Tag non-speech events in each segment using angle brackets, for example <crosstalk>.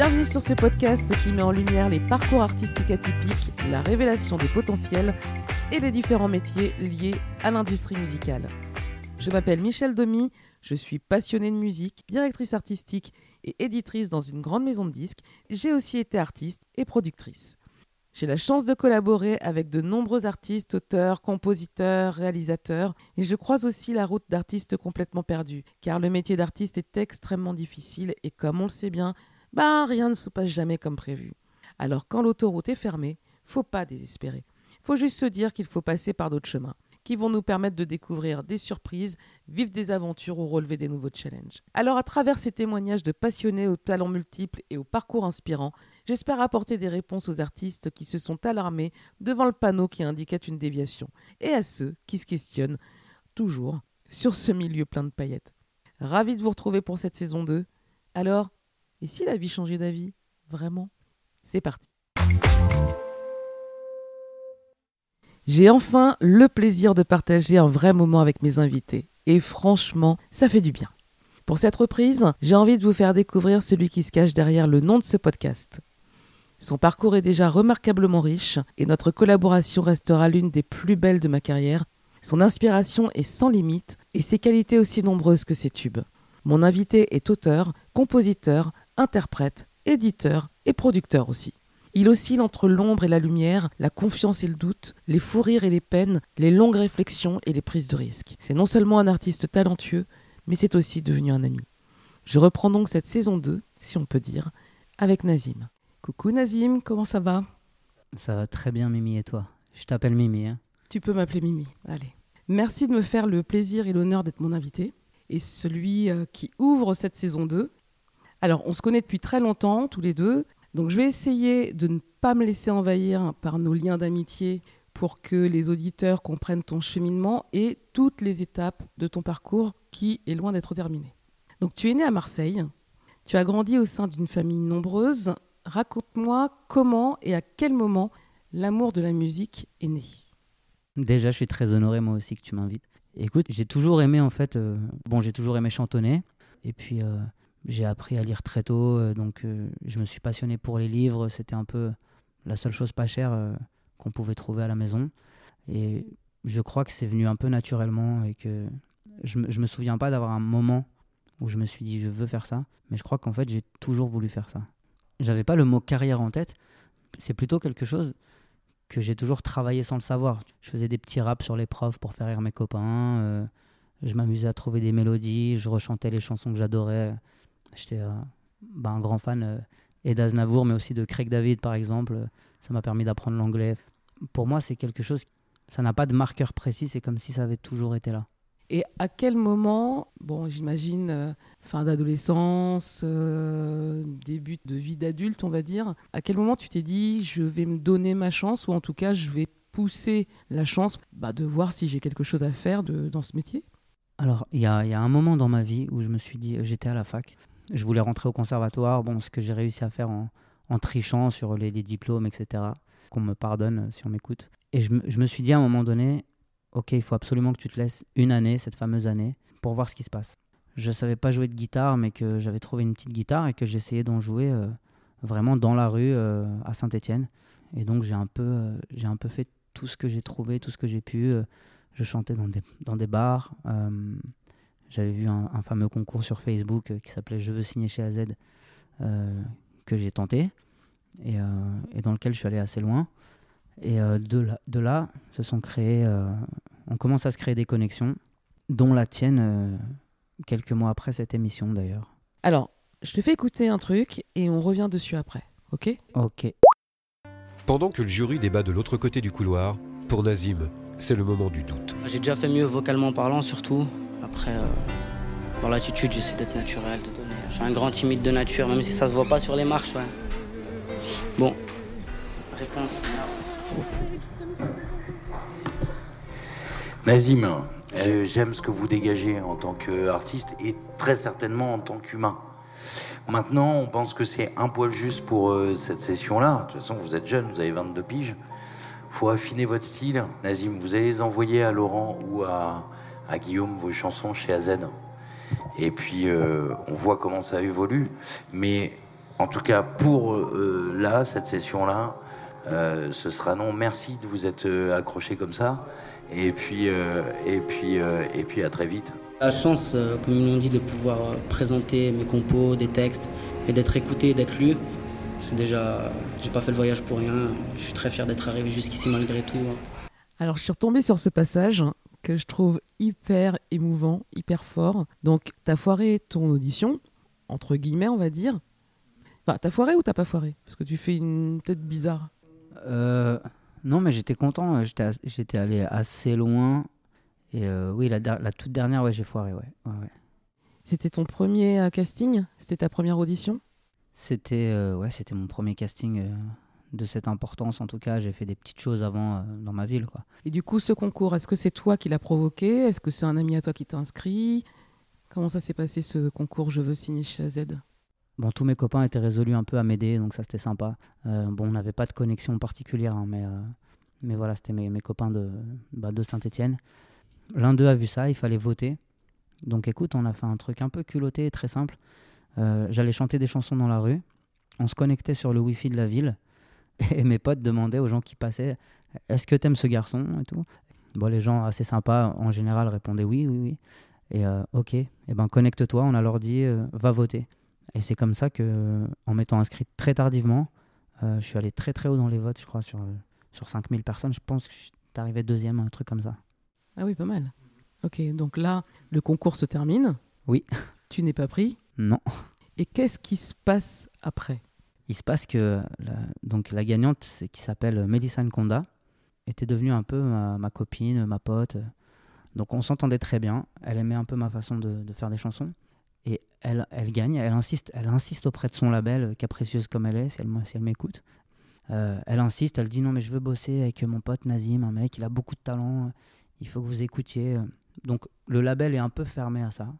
Bienvenue sur ce podcast qui met en lumière les parcours artistiques atypiques, la révélation des potentiels et les différents métiers liés à l'industrie musicale. Je m'appelle Michel Domy, je suis passionnée de musique, directrice artistique et éditrice dans une grande maison de disques. J'ai aussi été artiste et productrice. J'ai la chance de collaborer avec de nombreux artistes, auteurs, compositeurs, réalisateurs, et je croise aussi la route d'artistes complètement perdus, car le métier d'artiste est extrêmement difficile et comme on le sait bien, ben rien ne se passe jamais comme prévu. Alors quand l'autoroute est fermée, faut pas désespérer. Faut juste se dire qu'il faut passer par d'autres chemins qui vont nous permettre de découvrir des surprises, vivre des aventures ou relever des nouveaux challenges. Alors à travers ces témoignages de passionnés aux talents multiples et aux parcours inspirants, j'espère apporter des réponses aux artistes qui se sont alarmés devant le panneau qui indiquait une déviation, et à ceux qui se questionnent toujours sur ce milieu plein de paillettes. Ravi de vous retrouver pour cette saison 2. Alors, et si la vie changeait d'avis Vraiment C'est parti. J'ai enfin le plaisir de partager un vrai moment avec mes invités. Et franchement, ça fait du bien. Pour cette reprise, j'ai envie de vous faire découvrir celui qui se cache derrière le nom de ce podcast. Son parcours est déjà remarquablement riche et notre collaboration restera l'une des plus belles de ma carrière. Son inspiration est sans limite et ses qualités aussi nombreuses que ses tubes. Mon invité est auteur, compositeur, interprète, éditeur et producteur aussi. Il oscille entre l'ombre et la lumière, la confiance et le doute, les fous rires et les peines, les longues réflexions et les prises de risques. C'est non seulement un artiste talentueux, mais c'est aussi devenu un ami. Je reprends donc cette saison 2, si on peut dire, avec Nazim. Coucou Nazim, comment ça va? Ça va très bien Mimi et toi? Je t'appelle Mimi. Hein tu peux m'appeler Mimi, allez. Merci de me faire le plaisir et l'honneur d'être mon invité et celui euh, qui ouvre cette saison 2. Alors, on se connaît depuis très longtemps, tous les deux. Donc je vais essayer de ne pas me laisser envahir par nos liens d'amitié pour que les auditeurs comprennent ton cheminement et toutes les étapes de ton parcours qui est loin d'être terminé. Donc tu es né à Marseille, tu as grandi au sein d'une famille nombreuse. Raconte-moi comment et à quel moment l'amour de la musique est né. Déjà, je suis très honoré moi aussi que tu m'invites. Écoute, j'ai toujours aimé en fait, euh, bon, j'ai toujours aimé chantonner. Et puis, euh, j'ai appris à lire très tôt, euh, donc euh, je me suis passionné pour les livres. C'était un peu la seule chose pas chère euh, qu'on pouvait trouver à la maison. Et je crois que c'est venu un peu naturellement et que je, me, me souviens pas d'avoir un moment où je me suis dit je veux faire ça, mais je crois qu'en fait j'ai toujours voulu faire ça. J'avais pas le mot carrière en tête, c'est plutôt quelque chose que j'ai toujours travaillé sans le savoir. Je faisais des petits raps sur les profs pour faire rire mes copains, je m'amusais à trouver des mélodies, je rechantais les chansons que j'adorais J'étais euh, bah, un grand fan euh, et d'Aznavour, mais aussi de Craig David, par exemple. Ça m'a permis d'apprendre l'anglais. Pour moi, c'est quelque chose, ça n'a pas de marqueur précis, c'est comme si ça avait toujours été là. Et à quel moment, bon, j'imagine euh, fin d'adolescence, début de vie d'adulte, on va dire, à quel moment tu t'es dit je vais me donner ma chance ou en tout cas je vais pousser la chance bah, de voir si j'ai quelque chose à faire de, dans ce métier? Alors, il y a, y a, un moment dans ma vie où je me suis dit, j'étais à la fac, je voulais rentrer au conservatoire, bon, ce que j'ai réussi à faire en, trichant sur les, diplômes, etc. Qu'on me pardonne euh, si on m'écoute. Et je, me suis dit à un moment donné, ok, il faut absolument que tu te laisses une année, cette fameuse année, pour voir ce qui se passe. Je savais pas jouer de guitare, mais que j'avais trouvé une petite guitare et que j'essayais d'en jouer euh, vraiment dans la rue euh, à Saint-Étienne. Et donc j'ai un peu, j'ai un peu fait tout ce que j'ai trouvé, tout ce que j'ai pu. je chantais dans des, dans des bars. J'avais vu un, fameux concours sur Facebook euh, qui s'appelait Je veux signer chez AZ, euh, que j'ai tenté et, euh, et, dans lequel je suis allé assez loin. Et de, là, de là, se sont créés, on commence à se créer des connexions, dont la tienne, quelques mois après cette émission d'ailleurs. Alors, je te fais écouter un truc et on revient dessus après, ok? Ok. Pendant que le jury débat de l'autre côté du couloir, pour Nazim, c'est le moment du doute. J'ai déjà fait mieux vocalement parlant surtout. Après, euh, dans l'attitude, j'essaie d'être naturel, de donner. Je suis un grand timide de nature, même si ça se voit pas sur les marches. Bon, réponse. Nazim, j'aime ce que vous dégagez en tant qu'artiste et très certainement en tant qu'humain. Maintenant, on pense que c'est un poil juste pour euh, cette session-là. De toute façon, vous êtes jeune, vous avez 22 piges. faut affiner votre style. Nazim, vous allez les envoyer à Laurent ou à, à Guillaume vos chansons chez AZ. Et puis, euh, on voit comment ça évolue. Mais En tout cas, pour euh, là, cette session-là, euh, ce sera non. Merci de vous être accroché comme ça. Et puis, euh, et puis, euh, et puis à très vite. La chance, euh, comme ils l'ont dit, de pouvoir présenter mes compos, des textes, et d'être écouté, d'être lu. C'est déjà. J'ai pas fait le voyage pour rien. Je suis très fier d'être arrivé jusqu'ici malgré tout. hein. Alors, je suis retombée sur ce passage que je trouve hyper émouvant, hyper fort. Donc, t'as foiré ton audition, entre guillemets, on va dire. Enfin, t'as foiré ou t'as pas foiré? Parce que tu fais une tête bizarre. Euh, non, mais j'étais content. J'étais, allé assez loin. Et euh, oui, la, la toute dernière, ouais, j'ai foiré, ouais. ouais, ouais. C'était ton premier euh, casting? C'était ta première audition? C'était, ouais, c'était mon premier casting de cette importance. En tout cas, j'ai fait des petites choses avant euh, dans ma ville, quoi. Et du coup, ce concours, est-ce que c'est toi qui l'as provoqué? Est-ce que c'est un ami à toi qui t'a inscrit? Comment ça s'est passé ce concours Je veux signer chez AZ Bon, tous mes copains étaient résolus un peu à m'aider, donc ça c'était sympa. Euh, bon, on n'avait pas de connexion particulière, hein, mais, euh, mais voilà, c'était mes, mes copains de, bah, de Saint-Etienne. L'un d'eux a vu ça, il fallait voter. Donc écoute, on a fait un truc un peu culotté, très simple. J'allais chanter des chansons dans la rue, on se connectait sur le wifi de la ville, <laughs> et mes potes demandaient aux gens qui passaient Est-ce que t'aimes ce garçon? et tout. Bon, les gens assez sympas, en général, répondaient oui, oui, oui. Et euh, ok, et ben connecte-toi, on a leur dit euh, va voter. Et c'est comme ça que, en m'étant inscrit très tardivement, euh, je suis allé très très haut dans les votes, je crois, sur, euh, sur 5000 personnes. Je pense que je suis arrivé deuxième, un truc comme ça. Ah oui, pas mal. Ok, donc là, le concours se termine. Oui. Tu n'es pas pris. Non. Et qu'est-ce qui se passe après? Il se passe que la, donc la gagnante, qui s'appelle Mélissa Nkonda, était devenue un peu ma, copine, ma pote. Donc on s'entendait très bien. Elle aimait un peu ma façon de, faire des chansons. Et elle, elle gagne, elle insiste, elle insiste auprès de son label, capricieuse comme elle est, si elle, m- si elle m'écoute. Euh, elle insiste, elle dit non mais je veux bosser avec mon pote Nazim, un mec, il a beaucoup de talent, il faut que vous écoutiez. Donc le label est un peu fermé à ça.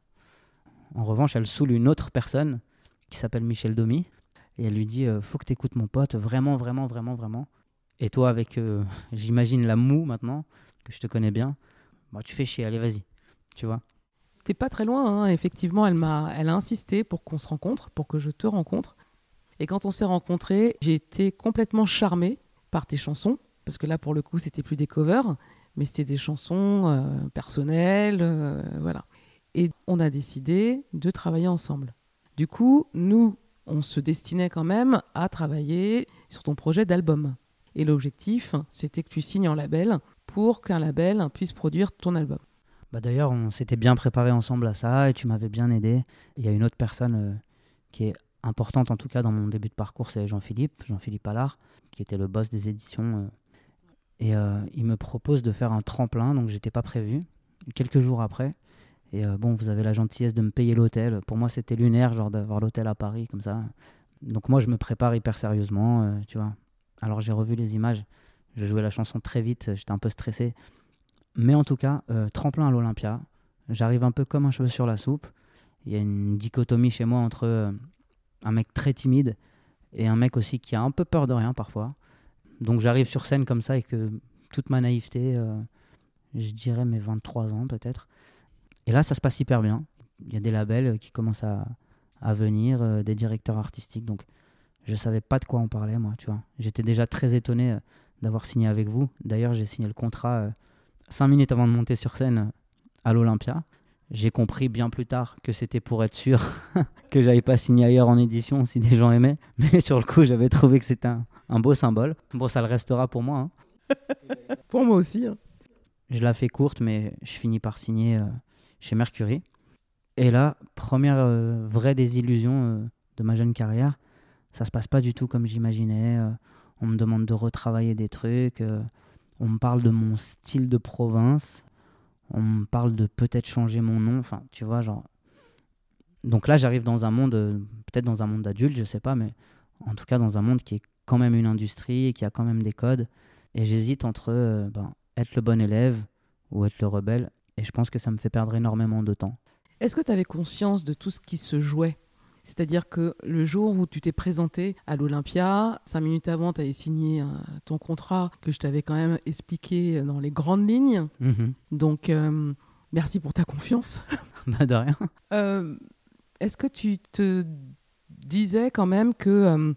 En revanche, elle saoule une autre personne qui s'appelle Michel Domi, et elle lui dit euh, faut que tu écoutes mon pote vraiment vraiment vraiment vraiment et toi avec euh, <laughs> j'imagine la moue maintenant que je te connais bien bah tu fais chier allez vas-y tu vois? T'es pas très loin, hein. effectivement, elle m'a, elle a insisté pour qu'on se rencontre, pour que je te rencontre. Et quand on s'est rencontrés, j'ai été complètement charmée par tes chansons, parce que là, pour le coup, c'était plus des covers, mais c'était des chansons euh, personnelles, euh, voilà. Et on a décidé de travailler ensemble. Du coup, nous, on se destinait quand même à travailler sur ton projet d'album. Et l'objectif, c'était que tu signes en label pour qu'un label puisse produire ton album. bah d'ailleurs on s'était bien préparé ensemble à ça et tu m'avais bien aidé il y a une autre personne euh, qui est importante en tout cas dans mon début de parcours c'est Jean-Philippe Jean-Philippe Allard qui était le boss des éditions euh, et euh, il me propose de faire un tremplin donc j'étais pas prévu quelques jours après et euh, bon vous avez la gentillesse de me payer l'hôtel. Pour moi c'était lunaire genre d'avoir l'hôtel à Paris comme ça. Donc moi je me prépare hyper sérieusement euh, tu vois. Alors j'ai revu les images. Je jouais la chanson très vite j'étais un peu stressé. Mais en tout cas euh, tremplin à l'Olympia. J'arrive un peu comme un cheveu sur la soupe. Il y a une dichotomie chez moi entre un mec très timide et un mec aussi qui a un peu peur de rien parfois. Donc j'arrive sur scène comme ça et que toute ma naïveté, je dirais mes 23 ans peut-être. Et là, ça se passe hyper bien. Il y a des labels euh, qui commencent à, à venir, euh, des directeurs artistiques. Donc je savais pas de quoi on parlait, moi, tu vois. J'étais déjà très étonné euh, d'avoir signé avec vous. D'ailleurs, j'ai signé le contrat cinq minutes avant de monter sur scène à l'Olympia. J'ai compris bien plus tard que c'était pour être sûr <laughs> que j'avais pas signé ailleurs en édition si des gens aimaient. Mais sur le coup, j'avais trouvé que c'était un, un beau symbole. Bon, ça le restera pour moi. hein. <laughs> Pour moi aussi. hein. Je la fais courte, mais je finis par signer euh, chez Mercury. Et là, première euh, vraie désillusion euh, de ma jeune carrière, ça se passe pas du tout comme j'imaginais. euh, on me demande de retravailler des trucs. on me parle de mon style de province. On me parle de peut-être changer mon nom. Enfin, tu vois, genre. Donc là, j'arrive dans un monde, peut-être dans un monde d'adulte, je sais pas, mais en tout cas dans un monde qui est quand même une industrie, et qui a quand même des codes. Et j'hésite entre ben, être le bon élève ou être le rebelle. Et je pense que ça me fait perdre énormément de temps. Est-ce que tu avais conscience de tout ce qui se jouait? C'est-à-dire que le jour où tu t'es présenté à l'Olympia, cinq minutes avant, tu avais signé euh, ton contrat que je t'avais quand même expliqué dans les grandes lignes. Mhm. Donc, euh, merci pour ta confiance. <laughs> bah de rien. Euh, Est-ce que tu te disais quand même que, euh,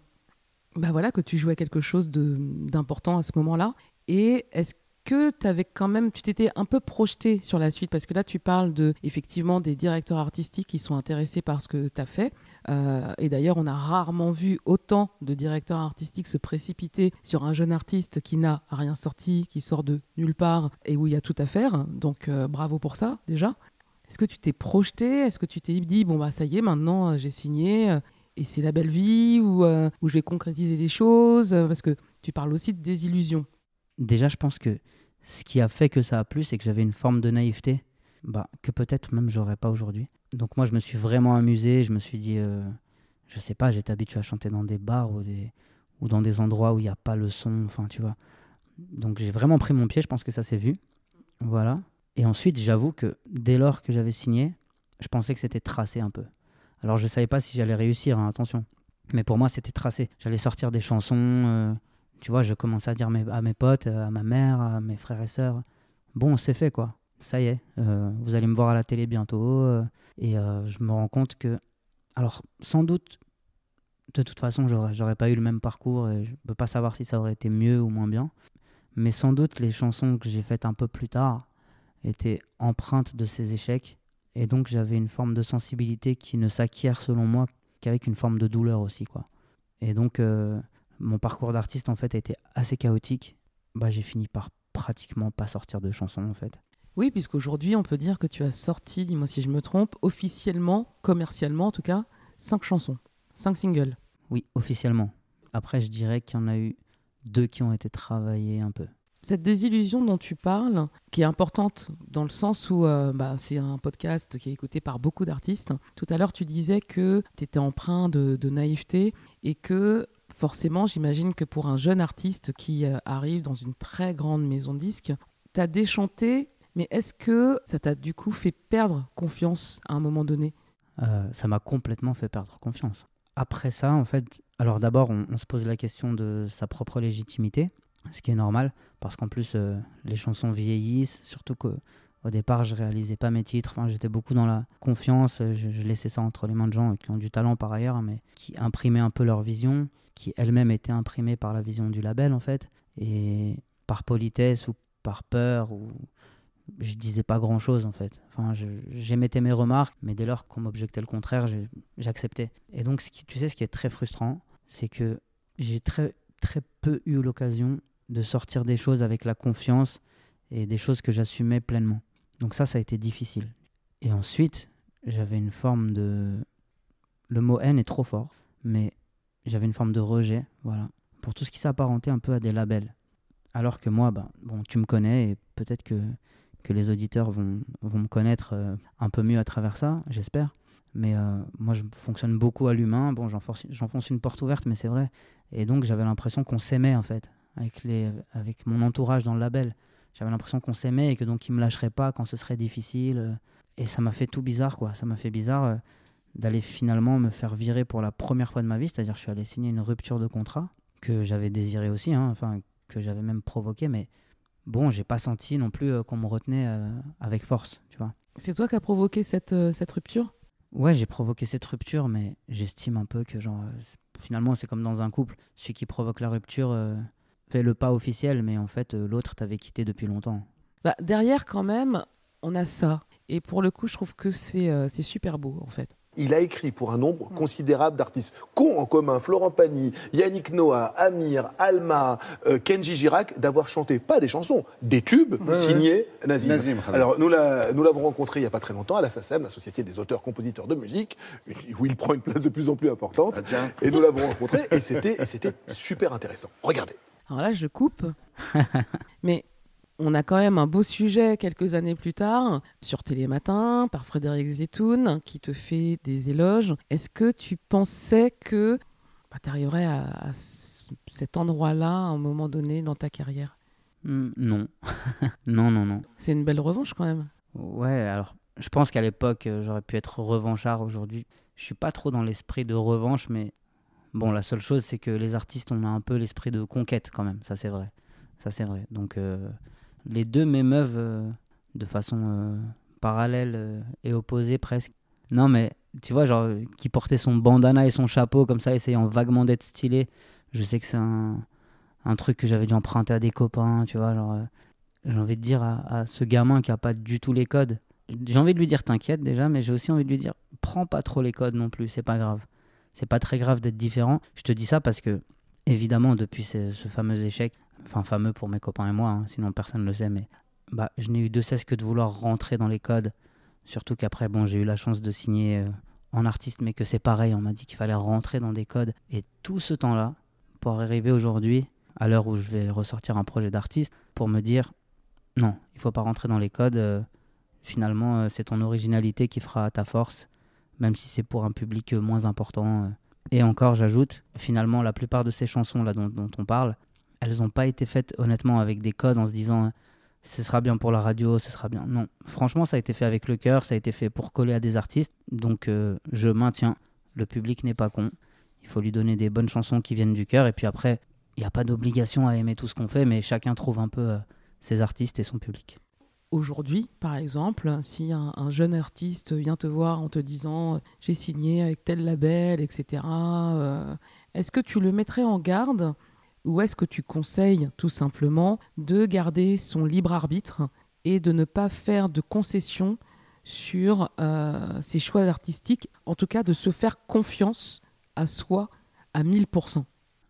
bah voilà, que tu jouais quelque chose d'important à ce moment-là? Et est-ce que avais quand même, tu t'étais un peu projeté sur la suite? Parce que là, tu parles de, effectivement des directeurs artistiques qui sont intéressés par ce que tu as fait. Euh, et d'ailleurs, on a rarement vu autant de directeurs artistiques se précipiter sur un jeune artiste qui n'a rien sorti, qui sort de nulle part et où il y a tout à faire. Donc, euh, bravo pour ça, déjà. Est-ce que tu t'es projeté? Est-ce que tu t'es dit, bon, bah ça y est, maintenant euh, j'ai signé et c'est la belle vie ou je vais concrétiser les choses? Parce que tu parles aussi de désillusion. Déjà, je pense que ce qui a fait que ça a plu, c'est que j'avais une forme de naïveté bah, que peut-être même j'aurais pas aujourd'hui. Donc moi, je me suis vraiment amusé. Je me suis dit, euh, je sais pas, j'étais habitué à chanter dans des bars ou, des, ou dans des endroits où il n'y a pas le son. Enfin, tu vois. Donc j'ai vraiment pris mon pied. Je pense que ça s'est vu. Voilà. Et ensuite, j'avoue que dès lors que j'avais signé, je pensais que c'était tracé un peu. Alors je savais pas si j'allais réussir, hein, attention. Mais pour moi, c'était tracé. J'allais sortir des chansons. euh, tu vois, je commençais à dire à mes potes, à ma mère, à mes frères et sœurs, bon, c'est fait quoi, ça y est, euh, vous allez me voir à la télé bientôt. euh, et euh, je me rends compte que, alors sans doute, de toute façon, j'aurais, pas eu le même parcours et je peux pas savoir si ça aurait été mieux ou moins bien. Mais sans doute, les chansons que j'ai faites un peu plus tard étaient empreintes de ces échecs. Et donc, j'avais une forme de sensibilité qui ne s'acquiert, selon moi, qu'avec une forme de douleur aussi, quoi. Et donc, euh, mon parcours d'artiste en fait a été assez chaotique. Bah, j'ai fini par pratiquement pas sortir de chansons en fait. Oui, puisqu'aujourd'hui, on peut dire que tu as sorti, dis-moi si je me trompe, officiellement, commercialement en tout cas, cinq chansons, cinq singles. Oui, officiellement. Après, je dirais qu'il y en a eu deux qui ont été travaillés un peu. Cette désillusion dont tu parles, qui est importante dans le sens où euh, bah, c'est un podcast qui est écouté par beaucoup d'artistes. Tout à l'heure, tu disais que tu étais empreint de, de naïveté et que forcément, j'imagine que pour un jeune artiste qui euh, arrive dans une très grande maison de disques, tu as déchanté, mais est-ce que ça t'a du coup fait perdre confiance à un moment donné? Euh, ça m'a complètement fait perdre confiance. Après ça, en fait, alors d'abord, on, se pose la question de sa propre légitimité, ce qui est normal, parce qu'en plus, euh, les chansons vieillissent, surtout qu'au au départ, je réalisais pas mes titres, j'étais beaucoup dans la confiance, je laissais ça entre les mains de gens qui ont du talent par ailleurs, mais qui imprimaient un peu leur vision, qui elle-même était imprimée par la vision du label, en fait, et par politesse ou par peur, ou je disais pas grand chose en fait. Enfin, j'émettais mes remarques, mais dès lors qu'on m'objectait le contraire, j'acceptais. Et donc, ce qui, tu sais, ce qui est très frustrant, c'est que j'ai très, très peu eu l'occasion de sortir des choses avec la confiance et des choses que j'assumais pleinement. Donc, ça, ça a été difficile. Et ensuite, j'avais une forme de. Le mot haine est trop fort, mais j'avais une forme de rejet, voilà, pour tout ce qui s'apparentait un peu à des labels. Alors que moi, bah, bon, tu me connais et peut-être que que les auditeurs vont, vont me connaître euh, un peu mieux à travers ça, j'espère. Mais euh, moi, je fonctionne beaucoup à l'humain. Bon, j'enfonce une porte ouverte, mais c'est vrai. Et donc, j'avais l'impression qu'on s'aimait, en fait, avec, les, avec mon entourage dans le label. J'avais l'impression qu'on s'aimait et que donc, ils me lâcheraient pas quand ce serait difficile. euh. Et ça m'a fait tout bizarre, quoi. Ça m'a fait bizarre d'aller finalement me faire virer pour la première fois de ma vie. C'est-à-dire, je suis allé signer une rupture de contrat que j'avais désiré aussi, hein, enfin, que j'avais même provoqué, mais bon, j'ai pas senti non plus euh, qu'on me retenait euh, avec force, tu vois. C'est toi qui as provoqué cette, euh, cette rupture? Ouais, j'ai provoqué cette rupture, mais j'estime un peu que genre finalement c'est comme dans un couple, celui qui provoque la rupture fait le pas officiel, mais en fait l'autre t'avait quitté depuis longtemps. bah, Derrière, quand même, on a ça. Et pour le coup, je trouve que c'est c'est super beau, en fait. Il a écrit pour un nombre considérable d'artistes qu'ont en commun Florent Pagny, Yannick Noah, Amir, Alma, euh, Kenji Girac d'avoir chanté pas des chansons, des tubes signés Nazim. Alors nous la- nous l'avons rencontré il n'y a pas très longtemps à la SACEM, la Société des auteurs-compositeurs de musique, où il prend une place de plus en plus importante. Ah, tiens. Et nous l'avons rencontré et c'était et c'était super intéressant. Regardez. Alors là, je coupe. <laughs> Mais on a quand même un beau sujet quelques années plus tard sur Télématin par Frédéric Zetoun qui te fait des éloges. Est-ce que tu pensais que tu arriverais à, cet endroit-là à un moment donné dans ta carrière? Hmm, non, <laughs> non, non, non. C'est une belle revanche quand même. Ouais, alors je pense qu'à l'époque euh, j'aurais pu être revanchard. Aujourd'hui, je suis pas trop dans l'esprit de revanche, mais bon, la seule chose c'est que les artistes on a un peu l'esprit de conquête quand même. Ça c'est vrai, ça c'est vrai. Donc euh, les deux m'émeuvent euh, de façon euh, parallèle euh, et opposée presque. Non, mais tu vois, genre, qui portait son bandana et son chapeau comme ça, essayant vaguement d'être stylé. Je sais que c'est un, truc que j'avais dû emprunter à des copains, tu vois, genre, euh, j'ai envie de dire à, ce gamin qui a pas du tout les codes, j'ai envie de lui dire t'inquiète déjà, mais j'ai aussi envie de lui dire prends pas trop les codes non plus, c'est pas grave. C'est pas très grave d'être différent. Je te dis ça parce que, évidemment, depuis ce fameux échec, enfin fameux pour mes copains et moi, hein, sinon personne ne le sait, mais bah, je n'ai eu de cesse que de vouloir rentrer dans les codes. Surtout qu'après, bon, j'ai eu la chance de signer euh, en artiste, mais que c'est pareil, on m'a dit qu'il fallait rentrer dans des codes. Et tout ce temps-là, pour arriver aujourd'hui, à l'heure où je vais ressortir un projet d'artiste, pour me dire non, il faut pas rentrer dans les codes. euh, finalement, euh, c'est ton originalité qui fera ta force, même si c'est pour un public moins important. Et encore, j'ajoute, finalement, la plupart de ces chansons là dont, dont on parle, elles n'ont pas été faites honnêtement avec des codes en se disant ce sera bien pour la radio, ce sera bien. Non, franchement, ça a été fait avec le cœur, ça a été fait pour coller à des artistes. Donc, euh, je maintiens, le public n'est pas con. Il faut lui donner des bonnes chansons qui viennent du cœur. Et puis après, il n'y a pas d'obligation à aimer tout ce qu'on fait, mais chacun trouve un peu euh, ses artistes et son public. Aujourd'hui, par exemple, si un, un jeune artiste vient te voir en te disant j'ai signé avec tel label, etc., euh, est-ce que tu le mettrais en garde ou est-ce que tu conseilles tout simplement de garder son libre arbitre et de ne pas faire de concessions sur euh, ses choix artistiques, en tout cas de se faire confiance à soi à 1000%.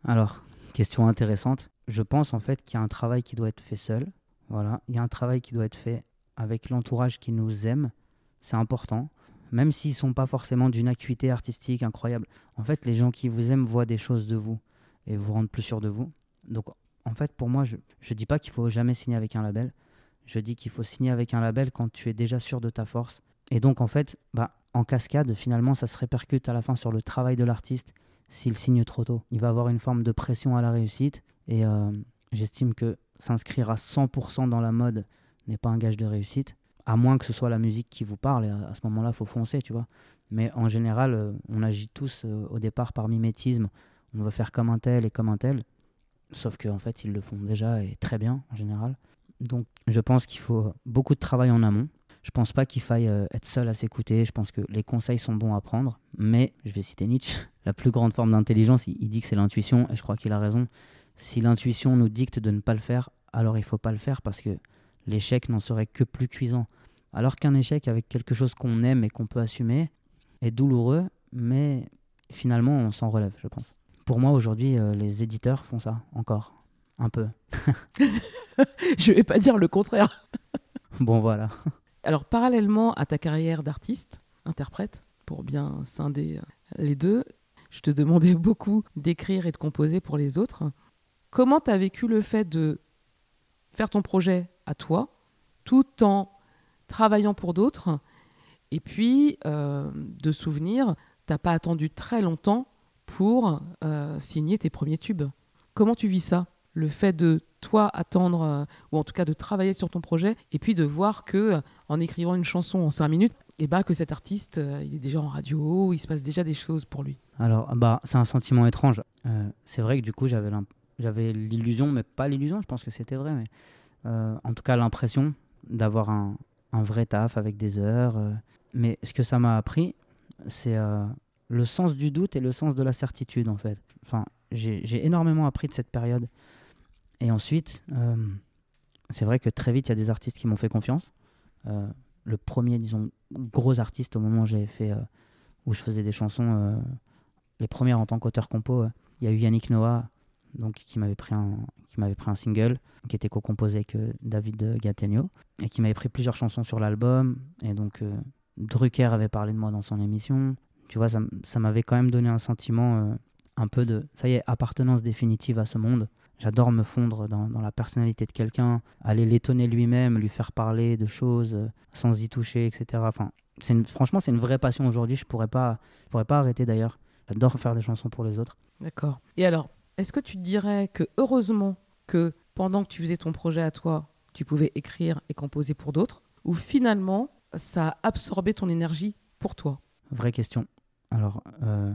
Alors, question intéressante. Je pense en fait qu'il y a un travail qui doit être fait seul. Voilà, il y a un travail qui doit être fait avec l'entourage qui nous aime. C'est important. Même s'ils sont pas forcément d'une acuité artistique incroyable. En fait, les gens qui vous aiment voient des choses de vous et vous rendent plus sûr de vous. Donc, en fait, pour moi, je ne dis pas qu'il faut jamais signer avec un label. Je dis qu'il faut signer avec un label quand tu es déjà sûr de ta force. Et donc, en fait, bah, en cascade, finalement, ça se répercute à la fin sur le travail de l'artiste s'il signe trop tôt. Il va avoir une forme de pression à la réussite. Et euh, j'estime que s'inscrire à 100% dans la mode n'est pas un gage de réussite. À moins que ce soit la musique qui vous parle. Et à, à ce moment-là, il faut foncer, tu vois. Mais en général, euh, on agit tous euh, au départ par mimétisme. On veut faire comme un tel et comme un tel. Sauf qu'en fait, ils le font déjà et très bien en général. Donc, je pense qu'il faut beaucoup de travail en amont. Je pense pas qu'il faille euh, être seul à s'écouter. Je pense que les conseils sont bons à prendre. Mais, je vais citer Nietzsche, <laughs> la plus grande forme d'intelligence, il dit que c'est l'intuition. Et je crois qu'il a raison. Si l'intuition nous dicte de ne pas le faire, alors il faut pas le faire parce que l'échec n'en serait que plus cuisant. Alors qu'un échec avec quelque chose qu'on aime et qu'on peut assumer est douloureux, mais finalement on s'en relève, je pense. Pour moi aujourd'hui, euh, les éditeurs font ça encore. Un peu. <laughs> Je vais pas dire le contraire. <laughs> Bon voilà. Alors, parallèlement à ta carrière d'artiste, interprète, pour bien scinder euh, les deux, je te demandais beaucoup d'écrire et de composer pour les autres. Comment tu as vécu le fait de faire ton projet à toi, tout en travaillant pour d'autres Et puis, euh, de souvenir, t'as pas attendu très longtemps pour euh, signer tes premiers tubes. Comment tu vis ça? Le fait de toi attendre, euh, ou en tout cas de travailler sur ton projet, et puis de voir que euh, en écrivant une chanson en cinq minutes, et ben que cet artiste, il est déjà en radio, il se passe déjà des choses pour lui. Alors, bah, c'est un sentiment étrange. C'est vrai que du coup, j'avais l'illusion, mais pas l'illusion, je pense que c'était vrai, mais en tout cas l'impression d'avoir un, un vrai taf avec des heures. mais ce que ça m'a appris, c'est le sens du doute et le sens de la certitude, en fait. Enfin, j'ai énormément appris de cette période. Et ensuite, euh, c'est vrai que très vite, il y a des artistes qui m'ont fait confiance. Euh, le premier, disons, gros artiste au moment où j'avais fait, euh, où je faisais des chansons, les premières en tant qu'auteur-compo, il y a eu Yannick Noah, donc, qui m'avait pris, un, qui m'avait pris un single, qui était co-composé avec David Gattegno, et qui m'avait pris plusieurs chansons sur l'album. Et donc, Drucker avait parlé de moi dans son émission. Tu vois, ça, ça m'avait quand même donné un sentiment euh, un peu de, ça y est, appartenance définitive à ce monde. J'adore me fondre dans, dans la personnalité de quelqu'un, aller l'étonner lui-même, lui faire parler de choses euh, sans y toucher, etc. Enfin, une- franchement, c'est une vraie passion aujourd'hui. Je pourrais pas, je pourrais pas arrêter d'ailleurs. J'adore faire des chansons pour les autres. D'accord. Et alors, est-ce que tu dirais que heureusement que pendant que tu faisais ton projet à toi, tu pouvais écrire et composer pour d'autres, ou finalement, ça a absorbé ton énergie pour toi? Vraie question. Alors, euh,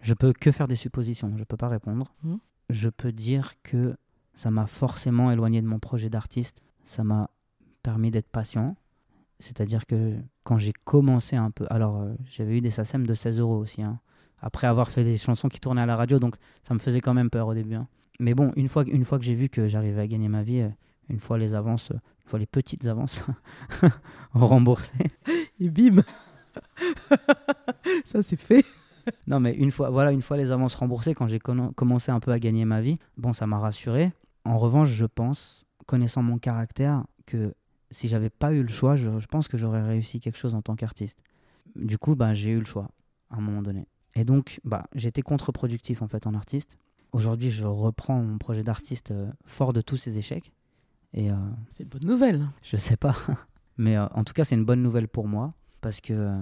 je peux que faire des suppositions. Je peux pas répondre. Mhm. Je peux dire que ça m'a forcément éloigné de mon projet d'artiste. Ça m'a permis d'être patient. C'est-à-dire que quand j'ai commencé un peu. Alors, euh, j'avais eu des SACEM de 16 euros aussi. hein. Après avoir fait des chansons qui tournaient à la radio, donc ça me faisait quand même peur au début. hein. Mais bon, une fois, une fois que j'ai vu que j'arrivais à gagner ma vie, euh, une fois les avances, une fois les petites avances <laughs> remboursées. Et bim <laughs> Ça, c'est fait. Non, mais une fois, voilà, une fois les avances remboursées, quand j'ai commencé un peu à gagner ma vie, bon, ça m'a rassuré. En revanche, je pense, connaissant mon caractère, que si j'avais pas eu le choix, je, je pense que j'aurais réussi quelque chose en tant qu'artiste. Du coup, bah, j'ai eu le choix à un moment donné. Et donc, bah, j'étais contre-productif en fait en artiste. Aujourd'hui, je reprends mon projet d'artiste euh, fort de tous ces échecs. Et euh, C'est une bonne nouvelle. je sais pas. <laughs> Mais euh, en tout cas, c'est une bonne nouvelle pour moi parce que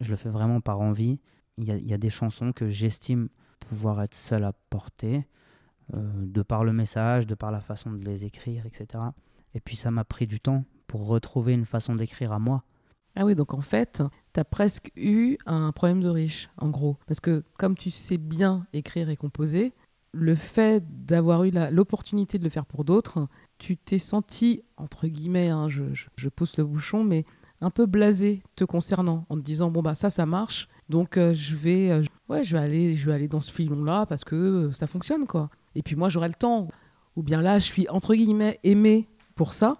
je le fais vraiment par envie. Il y a, des chansons que j'estime pouvoir être seul à porter, euh, de par le message, de par la façon de les écrire, etc. Et puis ça m'a pris du temps pour retrouver une façon d'écrire à moi. Ah oui, donc en fait, tu as presque eu un problème de riche, en gros. Parce que comme tu sais bien écrire et composer, le fait d'avoir eu l'opportunité de le faire pour d'autres, tu t'es senti, entre guillemets, hein, je- je pousse le bouchon, mais un peu blasé te concernant, en te disant, bon, bah ça, ça marche, donc euh, je, vais, euh, ouais, je, vais aller, je vais aller dans ce filon-là parce que euh, ça fonctionne, quoi. Et puis moi, j'aurai le temps. Ou bien là, je suis, entre guillemets, aimé pour ça.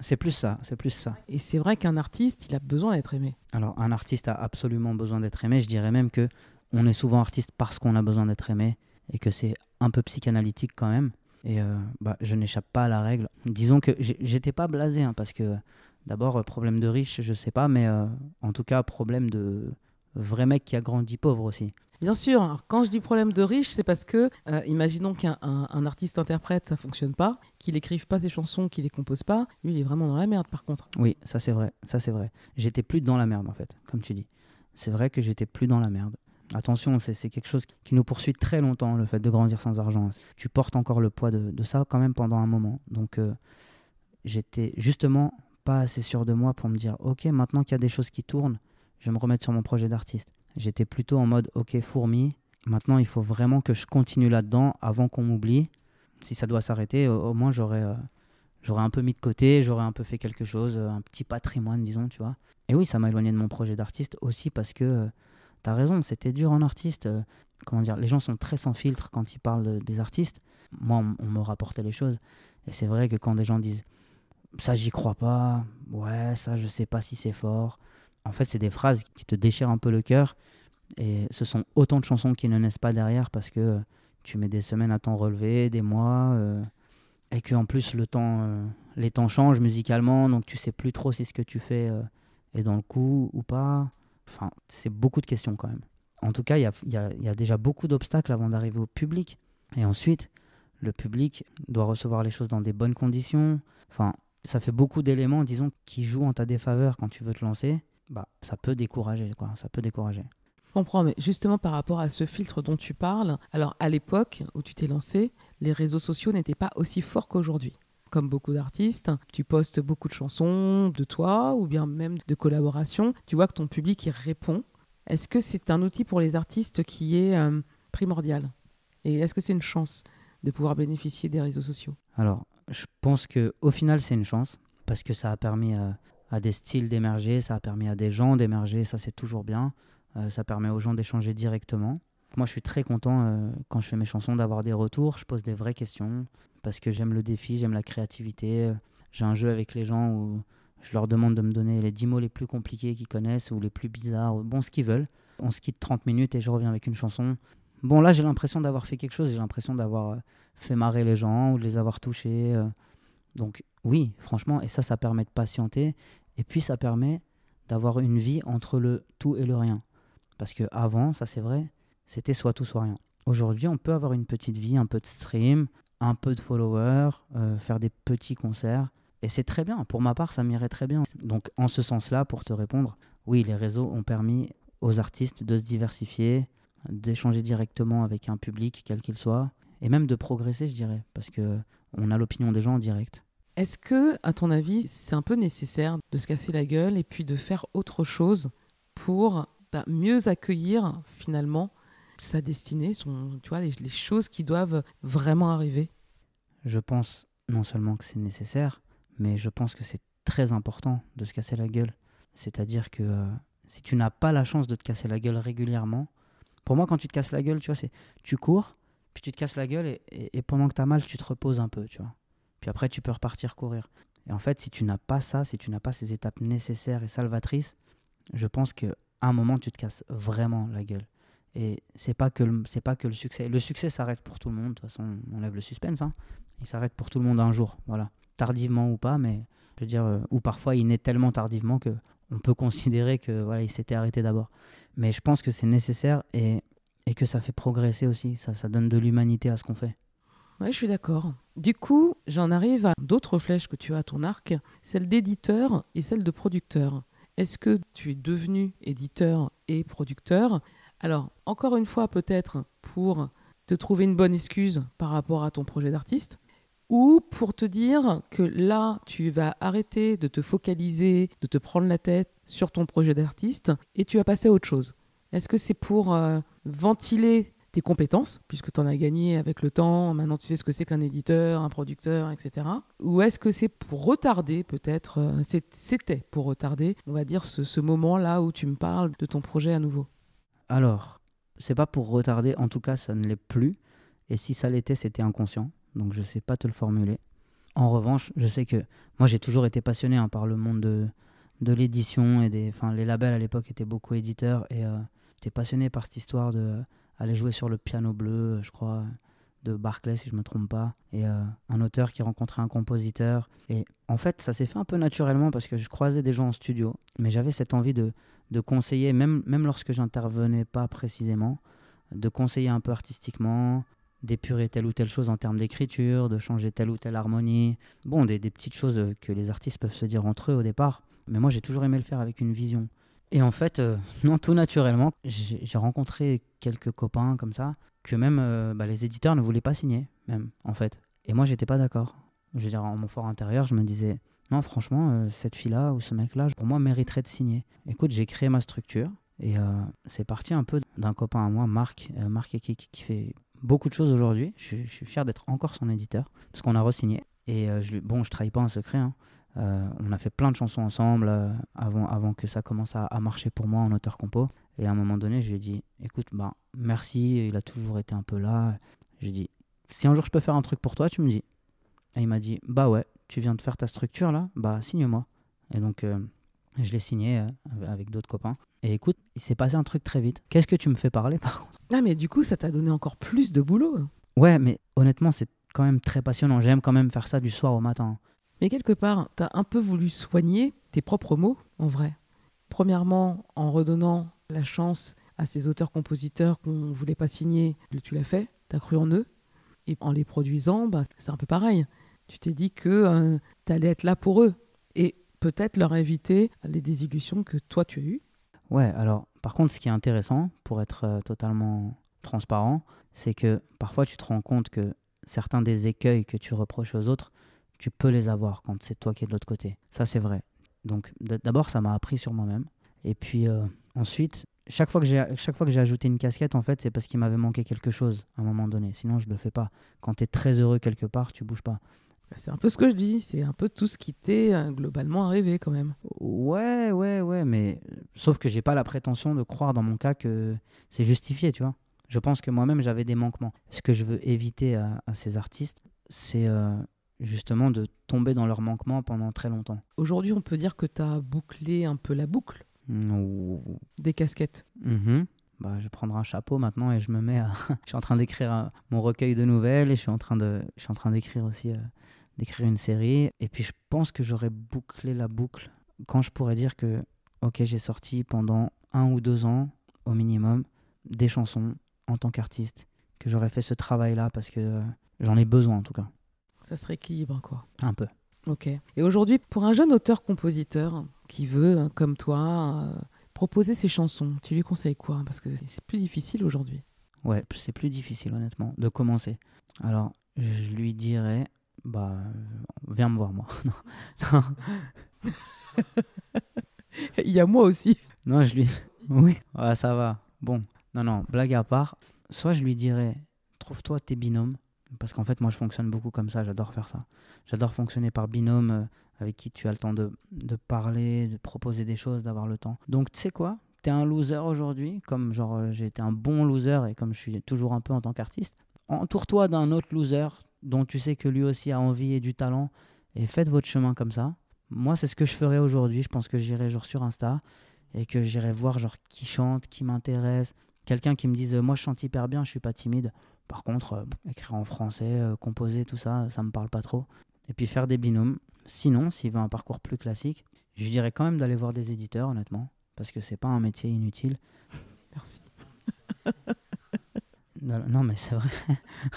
C'est plus ça, c'est plus ça. Et c'est vrai qu'un artiste, il a besoin d'être aimé. Alors, un artiste a absolument besoin d'être aimé. Je dirais même que on est souvent artiste parce qu'on a besoin d'être aimé et que c'est un peu psychanalytique quand même. Et bah, je n'échappe pas à la règle. Disons que j'étais pas blasé hein, parce que d'abord euh, problème de riche, je sais pas, mais euh, en tout cas problème de vrai mec qui a grandi pauvre aussi. Bien sûr, alors, quand je dis problème de riche, c'est parce que, euh, imaginons qu'un un- un artiste-interprète, ça fonctionne pas, qu'il écrive pas ses chansons, qu'il les compose pas, lui, il est vraiment dans la merde par contre. Oui, ça c'est vrai, ça c'est vrai. J'étais plus dans la merde en fait, comme tu dis. C'est vrai que j'étais plus dans la merde. Attention, c'est c'est quelque chose qui nous poursuit très longtemps, le fait de grandir sans argent. Tu portes encore le poids de, de ça quand même pendant un moment. Donc euh, j'étais justement pas assez sûr de moi pour me dire, ok, maintenant qu'il y a des choses qui tournent, je vais me remettre sur mon projet d'artiste. J'étais plutôt en mode, ok, fourmi, maintenant il faut vraiment que je continue là-dedans avant qu'on m'oublie. Si ça doit s'arrêter, au, moins j'aurais... euh, j'aurais un peu mis de côté, j'aurais un peu fait quelque chose, euh, un petit patrimoine, disons, tu vois. Et oui, ça m'a éloigné de mon projet d'artiste aussi parce que euh, t'as raison, c'était dur en artiste. comment dire, les gens sont très sans filtre quand ils parlent de- des artistes. Moi, on, on me rapportait les choses. Et c'est vrai que quand des gens disent ça, j'y crois pas, ouais, ça, je sais pas si c'est fort. En fait, c'est des phrases qui te déchirent un peu le cœur. Et ce sont autant de chansons qui ne naissent pas derrière parce que euh, tu mets des semaines à t'en relever, des mois. euh, et que en plus le temps, euh, les temps changent musicalement, donc tu sais plus trop si ce que tu fais est dans le coup ou pas. Enfin, c'est beaucoup de questions quand même. En tout cas, il y y a déjà beaucoup d'obstacles avant d'arriver au public. Et ensuite, le public doit recevoir les choses dans des bonnes conditions. Enfin, ça fait beaucoup d'éléments, disons, qui jouent en ta défaveur quand tu veux te lancer. Bah, ça peut décourager, quoi. Ça peut décourager. Je comprends, mais justement par rapport à ce filtre dont tu parles, alors à l'époque où tu t'es lancé, les réseaux sociaux n'étaient pas aussi forts qu'aujourd'hui. Comme beaucoup d'artistes, tu postes beaucoup de chansons de toi ou bien même de collaborations. Tu vois que ton public y répond. Est-ce que c'est un outil pour les artistes qui est euh, primordial? Et est-ce que c'est une chance de pouvoir bénéficier des réseaux sociaux? Alors, je pense que au final, c'est une chance parce que ça a permis à, à des styles d'émerger, ça a permis à des gens d'émerger, ça c'est toujours bien. Euh, ça permet aux gens d'échanger directement. Moi, je suis très content euh, quand je fais mes chansons d'avoir des retours. Je pose des vraies questions parce que j'aime le défi, j'aime la créativité. Euh, J'ai un jeu avec les gens où je leur demande de me donner les 10 mots les plus compliqués qu'ils connaissent ou les plus bizarres, bon, ce qu'ils veulent. On se quitte 30 minutes et je reviens avec une chanson. Bon, là, j'ai l'impression d'avoir fait quelque chose, j'ai l'impression d'avoir euh, fait marrer les gens ou de les avoir touchés. euh. Donc, oui, franchement, et ça, ça permet de patienter. Et puis, ça permet d'avoir une vie entre le tout et le rien. Parce que avant, ça c'est vrai, c'était soit tout, soit rien. Aujourd'hui, on peut avoir une petite vie, un peu de stream, un peu de followers, euh, faire des petits concerts. Et c'est très bien. Pour ma part, ça m'irait très bien. Donc, en ce sens-là, pour te répondre, oui, les réseaux ont permis aux artistes de se diversifier, d'échanger directement avec un public, quel qu'il soit, et même de progresser, je dirais, parce que on a l'opinion des gens en direct. Est-ce que, à ton avis, c'est un peu nécessaire de se casser la gueule et puis de faire autre chose pour bah, mieux accueillir finalement sa destinée, son, tu vois, les, les choses qui doivent vraiment arriver? Je pense non seulement que c'est nécessaire, mais je pense que c'est très important de se casser la gueule. C'est-à-dire que euh, si tu n'as pas la chance de te casser la gueule régulièrement, pour moi, quand tu te casses la gueule, tu vois, c'est tu cours, puis tu te casses la gueule et, pendant que tu as mal, tu te reposes un peu, tu vois. Puis après, tu peux repartir courir. Et en fait, si tu n'as pas ça, si tu n'as pas ces étapes nécessaires et salvatrices, je pense que à un moment, tu te casses vraiment la gueule. Et c'est pas que le, c'est pas que le succès. Le succès s'arrête pour tout le monde. De toute façon, on lève le suspense. Hein. Il s'arrête pour tout le monde un jour. Voilà, tardivement ou pas, mais je veux dire, euh, ou parfois il naît tellement tardivement que on peut <laughs> considérer que voilà, il s'était arrêté d'abord. Mais je pense que c'est nécessaire et, et que ça fait progresser aussi. Ça, ça donne de l'humanité à ce qu'on fait. Ouais, je suis d'accord. Du coup, j'en arrive à d'autres flèches que tu as à ton arc, celle d'éditeur et celle de producteur. Est-ce que tu es devenu éditeur et producteur? Alors, encore une fois, peut-être pour te trouver une bonne excuse par rapport à ton projet d'artiste, ou pour te dire que là, tu vas arrêter de te focaliser, de te prendre la tête sur ton projet d'artiste, et tu vas passer à autre chose. Est-ce que c'est pour euh, ventiler tes compétences, puisque tu en as gagné avec le temps, maintenant tu sais ce que c'est qu'un éditeur, un producteur, etc. Ou est-ce que c'est pour retarder peut-être, euh, c'était pour retarder, on va dire, ce, ce moment-là où tu me parles de ton projet à nouveau? Alors, c'est pas pour retarder, en tout cas, ça ne l'est plus. Et si ça l'était, c'était inconscient. Donc, je sais pas te le formuler. En revanche, je sais que moi, j'ai toujours été passionné hein, par le monde de, de l'édition et des. Enfin, les labels à l'époque étaient beaucoup éditeurs et euh, j'étais passionné par cette histoire de euh, aller jouer sur le piano bleu, euh, je crois, de Barclay, si je me trompe pas, et un auteur qui rencontrait un compositeur. Et en fait, ça s'est fait un peu naturellement parce que je croisais des gens en studio, mais j'avais cette envie de de conseiller, même, même lorsque j'intervenais pas précisément, de conseiller un peu artistiquement, d'épurer telle ou telle chose en termes d'écriture, de changer telle ou telle harmonie. Bon, des, petites choses euh, que les artistes peuvent se dire entre eux au départ. Mais moi, j'ai toujours aimé le faire avec une vision. Et en fait, euh, <laughs> non, tout naturellement, j'ai rencontré quelques copains comme ça, que même euh, bah, les éditeurs ne voulaient pas signer, même, en fait. Et moi, j'étais pas d'accord. Je veux dire, en mon fort intérieur, je me disais, non, franchement, cette fille-là ou ce mec-là, pour moi, mériterait de signer. Écoute, j'ai créé ma structure et c'est parti un peu d'un copain à moi, Marc, Marc qui fait beaucoup de choses aujourd'hui. Je, suis- fier d'être encore son éditeur parce qu'on a re-signé. Et euh, je, bon, je trahis pas un secret. hein. Euh, on a fait plein de chansons ensemble euh, avant, avant que ça commence à, marcher pour moi en auteur-compo. Et à un moment donné, je lui ai dit écoute, bah, merci, il a toujours été un peu là. Je lui ai dit si un jour je peux faire un truc pour toi, tu me dis. Et il m'a dit bah ouais, tu viens de faire ta structure là, bah signe-moi. Et donc je l'ai signé euh, avec d'autres copains. Et écoute, il s'est passé un truc très vite. Qu'est-ce que tu me fais parler par contre? Ah, mais du coup, ça t'a donné encore plus de boulot. Ouais, mais honnêtement, c'est quand même très passionnant. J'aime quand même faire ça du soir au matin. Mais quelque part, t'as un peu voulu soigner tes propres mots, en vrai. Premièrement, en redonnant la chance à ces auteurs-compositeurs qu'on ne voulait pas signer, tu l'as fait, t'as cru en eux. Et en les produisant, bah, c'est un peu pareil. Tu t'es dit que tu allais être là pour eux. Et peut-être leur éviter les désillusions que toi tu as eues. Ouais, alors par contre, ce qui est intéressant, pour être euh, totalement transparent, c'est que parfois tu te rends compte que certains des écueils que tu reproches aux autres, tu peux les avoir quand c'est toi qui es de l'autre côté. Ça, c'est vrai. Donc d'abord, ça m'a appris sur moi-même. Et puis euh, ensuite, chaque fois que j'ai chaque fois que j'ai ajouté une casquette, en fait, c'est parce qu'il m'avait manqué quelque chose à un moment donné. Sinon, je le fais pas. Quand tu es très heureux quelque part, tu bouges pas. Bah, C'est un peu ce que je dis, c'est un peu tout ce qui t'est euh, globalement arrivé quand même. Ouais, ouais, ouais, mais euh, sauf que j'ai pas la prétention de croire dans mon cas que c'est justifié, tu vois. Je pense que moi-même j'avais des manquements. Ce que je veux éviter à, à ces artistes, c'est euh, justement de tomber dans leurs manquements pendant très longtemps. Aujourd'hui, on peut dire que tu as bouclé un peu la boucle Ouh. des casquettes. Mhm. Bah, je vais prendre un chapeau maintenant et je me mets à. <laughs> je suis en train d'écrire mon recueil de nouvelles et je suis en train de, je suis en train d'écrire aussi, euh, d'écrire une série. Et puis je pense que j'aurais bouclé la boucle quand je pourrais dire que, ok, j'ai sorti pendant un ou deux ans au minimum des chansons en tant qu'artiste, que j'aurais fait ce travail-là parce que euh, j'en ai besoin en tout cas, Ça se rééquilibre, quoi. un peu. Ok. Et aujourd'hui, pour un jeune auteur-compositeur qui veut, euh, comme toi, euh, proposer ses chansons, tu lui conseilles quoi? Parce que c'est plus difficile aujourd'hui. Ouais, c'est plus difficile honnêtement de commencer. Alors, je lui dirais, bah, euh, viens me voir moi. <laughs> non, non, Il y a moi aussi. non, je lui, <laughs> oui, ouais, ça va. Bon, non, non, blague à part. Soit je lui dirais, trouve-toi tes binômes, Parce qu'en fait, moi, je fonctionne beaucoup comme ça. J'adore faire ça. J'adore fonctionner par binôme euh, avec qui tu as le temps de, de parler, de proposer des choses, d'avoir le temps. Donc, tu sais quoi? T'es un loser aujourd'hui, comme genre euh, j'ai été un bon loser et comme je suis toujours un peu en tant qu'artiste. Entoure-toi d'un autre loser dont tu sais que lui aussi a envie et du talent et faites votre chemin comme ça. Moi, c'est ce que je ferais aujourd'hui. Je pense que j'irai genre sur Insta et que j'irai voir genre qui chante, qui m'intéresse. Quelqu'un qui me dise moi je chante hyper bien, je suis pas timide. Par contre, euh, écrire en français, euh, composer, tout ça, ça me parle pas trop. Et puis faire des binômes. Sinon, s'il veut un parcours plus classique, je dirais quand même d'aller voir des éditeurs, honnêtement, parce que c'est pas un métier inutile. Merci. <laughs> non, non, mais c'est vrai.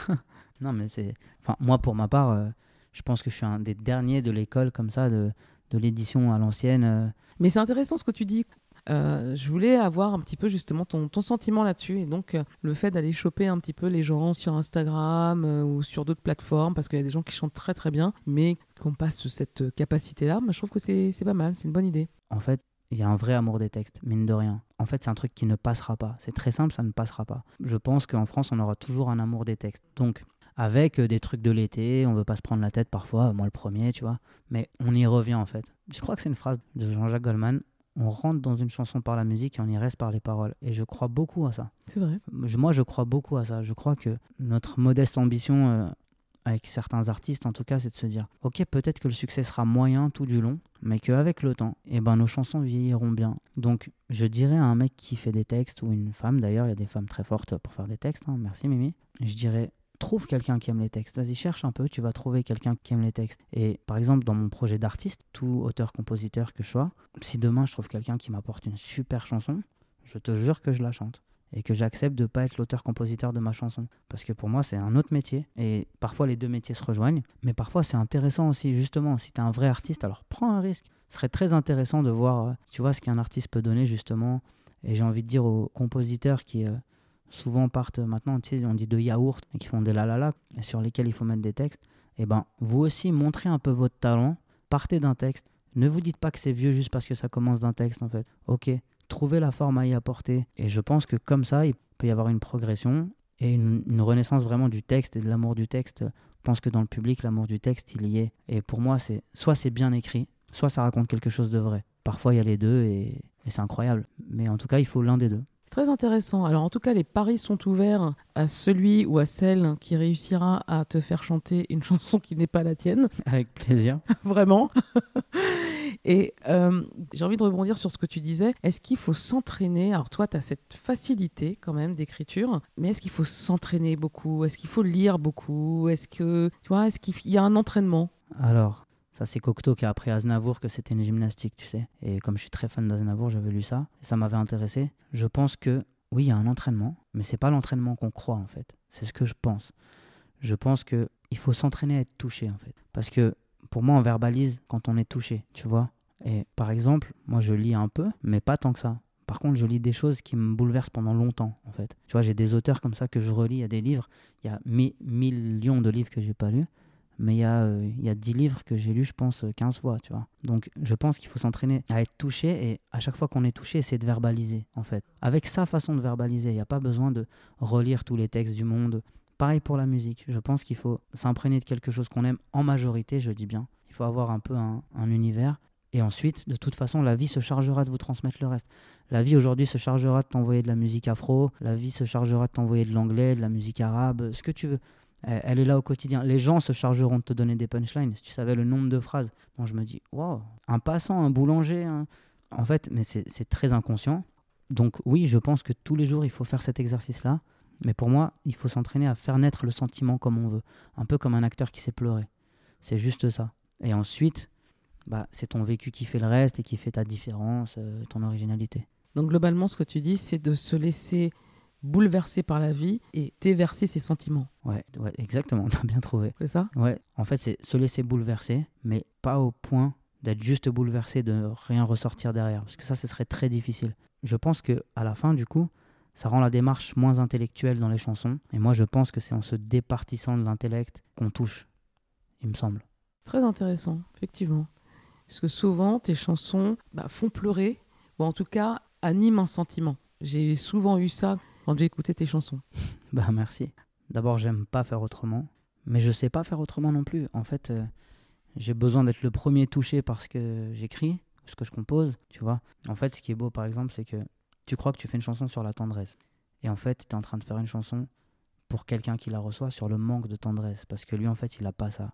<laughs> non, mais c'est. Enfin, moi, pour ma part, euh, je pense que je suis un des derniers de l'école comme ça, de, de l'édition à l'ancienne. euh. Mais c'est intéressant ce que tu dis. Euh, je voulais avoir un petit peu justement ton, ton sentiment là-dessus et donc euh, le fait d'aller choper un petit peu les gens sur Instagram euh, ou sur d'autres plateformes parce qu'il y a des gens qui chantent très très bien mais qu'on passe cette capacité-là, moi, je trouve que c'est c'est pas mal, c'est une bonne idée. En fait, il y a un vrai amour des textes, mine de rien. En fait, c'est un truc qui ne passera pas. C'est très simple, ça ne passera pas. Je pense qu'en France, on aura toujours un amour des textes. Donc, avec euh, des trucs de l'été, on veut pas se prendre la tête parfois, moi le premier, tu vois. Mais on y revient en fait. Je crois que c'est une phrase de Jean-Jacques Goldman. On rentre dans une chanson par la musique et on y reste par les paroles. Et je crois beaucoup à ça. C'est vrai. Je- moi, je crois beaucoup à ça. Je crois que notre modeste ambition, euh, avec certains artistes en tout cas, c'est de se dire Ok, peut-être que le succès sera moyen tout du long, mais qu'avec le temps, eh ben, nos chansons vieilliront bien. Donc, je dirais à un mec qui fait des textes, ou une femme d'ailleurs, il y a des femmes très fortes pour faire des textes, hein, merci Mimi, je dirais trouve quelqu'un qui aime les textes. Vas-y, cherche un peu, tu vas trouver quelqu'un qui aime les textes. Et par exemple, dans mon projet d'artiste, tout auteur-compositeur que je sois, si demain je trouve quelqu'un qui m'apporte une super chanson, je te jure que je la chante. Et que j'accepte de pas être l'auteur-compositeur de ma chanson. Parce que pour moi, c'est un autre métier. Et parfois, les deux métiers se rejoignent. Mais parfois, c'est intéressant aussi, justement. Si tu es un vrai artiste, alors prends un risque. Ce serait très intéressant de voir, euh, tu vois, ce qu'un artiste peut donner, justement. Et j'ai envie de dire aux compositeurs qui euh, souvent partent maintenant, tu sais, on dit de yaourt, et qui font des la la sur lesquels il faut mettre des textes. Et ben, vous aussi, montrez un peu votre talent. Partez d'un texte. Ne vous dites pas que c'est vieux juste parce que ça commence d'un texte, en fait. Ok, trouvez la forme à y apporter. Et je pense que comme ça, il peut y avoir une progression et une, une renaissance vraiment du texte et de l'amour du texte. Je pense que dans le public, l'amour du texte, il y est. Et pour moi, c'est soit c'est bien écrit, soit ça raconte quelque chose de vrai. Parfois, il y a les deux et, et c'est incroyable. Mais en tout cas, il faut l'un des deux. Très intéressant. Alors en tout cas, les paris sont ouverts à celui ou à celle qui réussira à te faire chanter une <laughs> chanson qui n'est pas la tienne. Avec plaisir. <laughs> vraiment. <laughs> Et euh, j'ai envie de rebondir sur ce que tu disais. Est-ce qu'il faut s'entraîner? Alors toi, tu as cette facilité quand même d'écriture, mais est-ce qu'il faut s'entraîner beaucoup? Est-ce qu'il faut lire beaucoup? Est-ce que tu vois Est-ce qu'il y a un entraînement? Alors, ça c'est Cocteau qui a appris à Aznavour que c'était une gymnastique, tu sais. Et comme je suis très fan d'Aznavour, j'avais lu ça. Et ça m'avait intéressé. Je pense que oui, il y a un entraînement, mais c'est pas l'entraînement qu'on croit en fait. C'est ce que je pense. Je pense que il faut s'entraîner à être touché en fait. Parce que pour moi, on verbalise quand on est touché, tu vois. Et par exemple, moi je lis un peu, mais pas tant que ça. Par contre, je lis des choses qui me bouleversent pendant longtemps, en fait. Tu vois, j'ai des auteurs comme ça que je relis. A des livres, il y a mi- millions de livres que j'ai pas lus, mais il y, a, euh, y a 10 livres que j'ai lus, je pense, euh, 15 fois, tu vois. Donc, je pense qu'il faut s'entraîner à être touché, et à chaque fois qu'on est touché, c'est de verbaliser, en fait. Avec sa façon de verbaliser, il n'y a pas besoin de relire tous les textes du monde. Pareil pour la musique. Je pense qu'il faut s'imprégner de quelque chose qu'on aime en majorité, je dis bien. Il faut avoir un peu un, un univers. Et ensuite, de toute façon, la vie se chargera de vous transmettre le reste. La vie aujourd'hui se chargera de t'envoyer de la musique afro, la vie se chargera de t'envoyer de l'anglais, de la musique arabe, ce que tu veux. Elle est là au quotidien. Les gens se chargeront de te donner des punchlines. Si tu savais le nombre de phrases, bon, je me dis, wow, un passant, un boulanger. En fait, mais c'est c'est très inconscient. Donc oui, je pense que tous les jours, il faut faire cet exercice-là. Mais pour moi, il faut s'entraîner à faire naître le sentiment comme on veut. Un peu comme un acteur qui sait pleurer. C'est juste ça. Et ensuite, bah, c'est ton vécu qui fait le reste et qui fait ta différence, euh, ton originalité. Donc globalement, ce que tu dis, c'est de se laisser bouleverser par la vie et déverser ses sentiments. Ouais, ouais exactement, <laughs> t'as bien trouvé. C'est ça? Ouais, en fait, c'est se laisser bouleverser, mais pas au point d'être juste bouleversé, de rien ressortir derrière. Parce que ça, ce serait très difficile. Je pense que à la fin, du coup, ça rend la démarche moins intellectuelle dans les chansons. Et moi, je pense que c'est en se départissant de l'intellect qu'on touche, il me semble. Très intéressant, effectivement. Parce que souvent, tes chansons bah, font pleurer, ou en tout cas animent un sentiment. J'ai souvent eu ça quand j'ai écouté tes chansons. <laughs> Bah merci. D'abord, j'aime pas faire autrement. mais je sais pas faire autrement non plus. En fait, euh, j'ai besoin d'être le premier touché par ce que j'écris, ce que je compose, tu vois. En fait, ce qui est beau, par exemple, c'est que tu crois que tu fais une chanson sur la tendresse. Et en fait, tu es en train de faire une chanson pour quelqu'un qui la reçoit sur le manque de tendresse. Parce que lui, en fait, il n'a pas ça.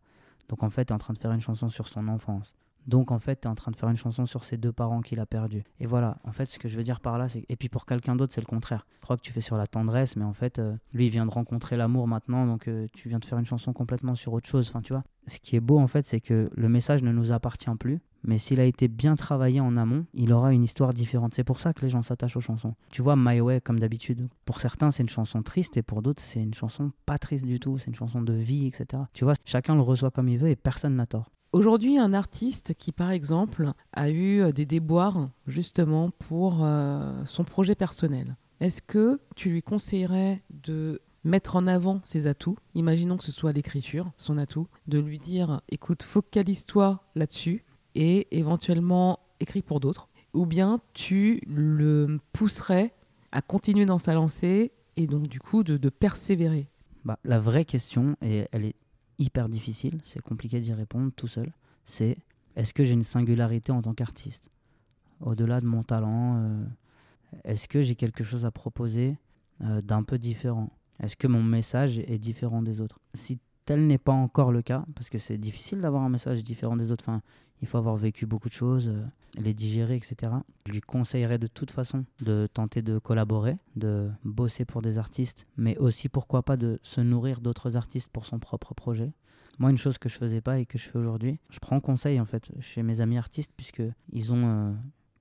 Donc, en fait, tu es en train de faire une chanson sur son enfance. Donc, en fait, tu es en train de faire une chanson sur ses deux parents qu'il a perdus. Et voilà, en fait, ce que je veux dire par là, c'est. Et puis pour quelqu'un d'autre, c'est le contraire. Je crois que tu fais sur la tendresse, mais en fait, euh, lui, il vient de rencontrer l'amour maintenant, donc euh, tu viens de faire une chanson complètement sur autre chose. Enfin, tu vois. Ce qui est beau, en fait, c'est que le message ne nous appartient plus. Mais s'il a été bien travaillé en amont, il aura une histoire différente. C'est pour ça que les gens s'attachent aux chansons. Tu vois, My Way, comme d'habitude, pour certains, c'est une chanson triste et pour d'autres, c'est une chanson pas triste du tout. C'est une chanson de vie, etc. Tu vois, chacun le reçoit comme il veut et personne n'a tort. Aujourd'hui, un artiste qui, par exemple, a eu euh, des déboires justement pour euh, son projet personnel, est-ce que tu lui conseillerais de mettre en avant ses atouts, imaginons que ce soit l'écriture, son atout, de lui dire, écoute, focalise-toi là-dessus et éventuellement écris pour d'autres, ou bien tu le pousserais à continuer dans sa lancée et donc du coup de, persévérer? Bah, La vraie question, et elle est hyper difficile, c'est compliqué d'y répondre tout seul, c'est est-ce que j'ai une singularité en tant qu'artiste? Au-delà de mon talent, euh, est-ce que j'ai quelque chose à proposer euh, d'un peu différent? Est-ce que mon message est différent des autres? Si tel n'est pas encore le cas, parce que c'est difficile d'avoir un message différent des autres, enfin, il faut avoir vécu beaucoup de choses, euh, les digérer, etc. Je lui conseillerais de toute façon de tenter de collaborer, de bosser pour des artistes, mais aussi pourquoi pas de se nourrir d'autres artistes pour son propre projet. Moi, une chose que je faisais pas et que je fais aujourd'hui, je prends conseil en fait chez mes amis artistes puisque ils ont euh,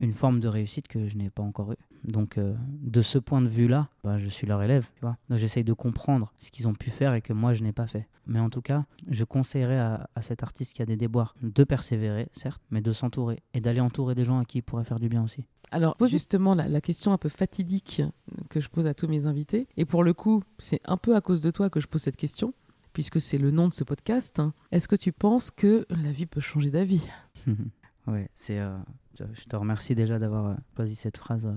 une forme de réussite que je n'ai pas encore eue. Donc, euh, de ce point de vue-là, bah, je suis leur élève, tu vois. Donc, j'essaye de comprendre ce qu'ils ont pu faire et que moi, je n'ai pas fait. Mais en tout cas, je conseillerais à, à, cet artiste qui a des déboires de persévérer, certes, mais de s'entourer et d'aller entourer des gens à qui il pourrait faire du bien aussi. Alors, justement, la, la, question un peu fatidique que je pose à tous mes invités, et pour le coup, c'est un peu à cause de toi que je pose cette question, puisque c'est le nom de ce podcast. Est-ce que tu penses que la vie peut changer d'avis? <laughs> Ouais, c'est. Euh, je te remercie déjà d'avoir choisi cette phrase euh,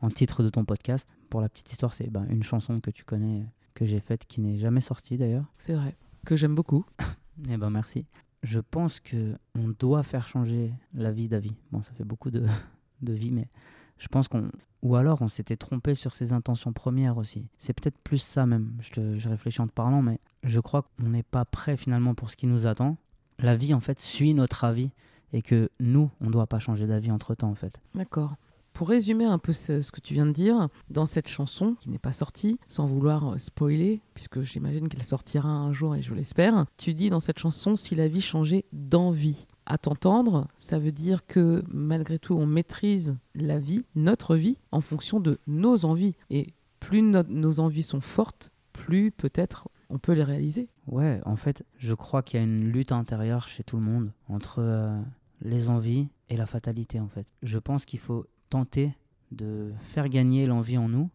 en titre de ton podcast. Pour la petite histoire, c'est ben, une chanson que tu connais, que j'ai faite, qui n'est jamais sortie d'ailleurs. C'est vrai, que j'aime beaucoup. <laughs> Eh ben merci. Je pense que on doit faire changer la vie d'Avi. Bon, ça fait beaucoup de, <laughs> de vie, mais je pense qu'on ou alors on s'était trompé sur ses intentions premières aussi. C'est peut-être plus ça même. Je, te, je réfléchis en te parlant, mais je crois qu'on n'est pas prêt finalement pour ce qui nous attend. La vie en fait suit notre avis et que nous, on ne doit pas changer d'avis entre temps en fait. D'accord. Pour résumer un peu ce, que tu viens de dire, dans cette chanson qui n'est pas sortie, sans vouloir spoiler, puisque j'imagine qu'elle sortira un jour et je l'espère, tu dis dans cette chanson si la vie changeait d'envie. À t'entendre, ça veut dire que malgré tout, on maîtrise la vie, notre vie, en fonction de nos envies. Et plus no nos envies sont fortes, plus peut-être on peut les réaliser. Ouais, en fait, je crois qu'il y a une lutte intérieure chez tout le monde entre euh, les envies et la fatalité, en fait. Je pense qu'il faut tenter de faire gagner l'envie en nous.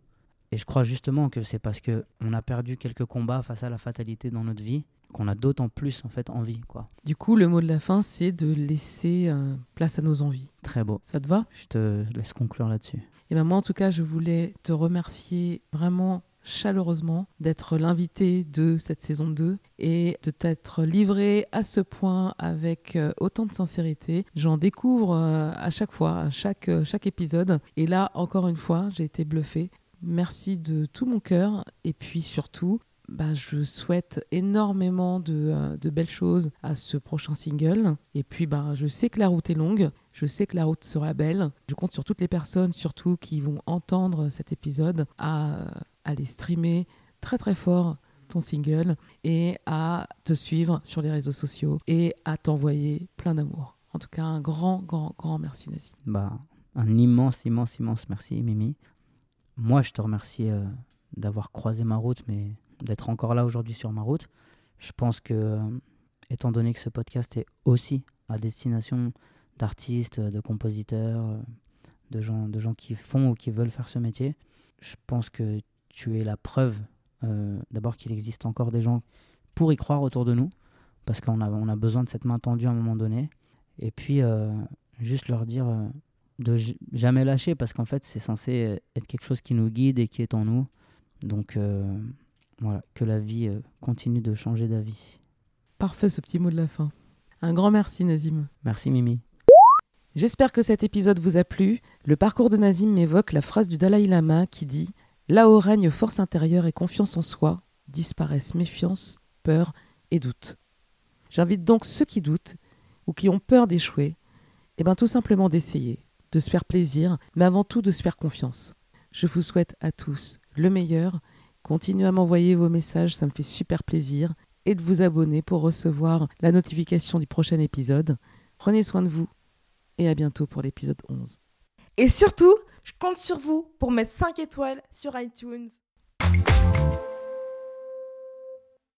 Et je crois justement que c'est parce que on a perdu quelques combats face à la fatalité dans notre vie qu'on a d'autant plus en fait envie quoi. Du coup, le mot de la fin, c'est de laisser euh, place à nos envies. Très beau. Ça te va? Je te laisse conclure là-dessus. Et ben moi, en tout cas, je voulais te remercier vraiment chaleureusement d'être l'invité de cette saison 2 et de t'être livré à ce point avec euh, autant de sincérité. J'en découvre euh, à chaque fois, à chaque, euh, chaque épisode. Et là, encore une fois, j'ai été bluffé. Merci de tout mon cœur. Et puis surtout, bah, je souhaite énormément de, de, belles choses à ce prochain single. Et puis, bah, je sais que la route est longue. Je sais que la route sera belle. Je compte sur toutes les personnes, surtout, qui vont entendre cet épisode, à aller streamer très très fort ton single et à te suivre sur les réseaux sociaux et à t'envoyer plein d'amour. En tout cas, un grand, grand, grand merci, Nazi. Bah, un immense, immense, immense merci, Mimi. Moi, je te remercie euh, d'avoir croisé ma route, mais d'être encore là aujourd'hui sur ma route. Je pense que, euh, étant donné que ce podcast est aussi à destination d'artistes, de compositeurs, de gens, de gens qui font ou qui veulent faire ce métier, je pense que tu es la preuve euh, d'abord qu'il existe encore des gens pour y croire autour de nous, parce qu'on a, on a besoin de cette main tendue à un moment donné. Et puis, euh, juste leur dire euh, de jamais lâcher, parce qu'en fait, c'est censé être quelque chose qui nous guide et qui est en nous. Donc, Voilà, que la vie continue de changer d'avis. Parfait ce petit mot de la fin. Un grand merci Nazim. Merci Mimi. J'espère que cet épisode vous a plu. Le parcours de Nazim m'évoque la phrase du Dalai Lama qui dit Là où règne force intérieure et confiance en soi, disparaissent méfiance, peur et doute. J'invite donc ceux qui doutent ou qui ont peur d'échouer, eh bien tout simplement d'essayer, de se faire plaisir, mais avant tout de se faire confiance. Je vous souhaite à tous le meilleur. Continuez à m'envoyer vos messages, ça me fait super plaisir. Et de vous abonner pour recevoir la notification du prochain épisode. Prenez soin de vous et à bientôt pour l'épisode 11. Et surtout, je compte sur vous pour mettre 5 étoiles sur iTunes.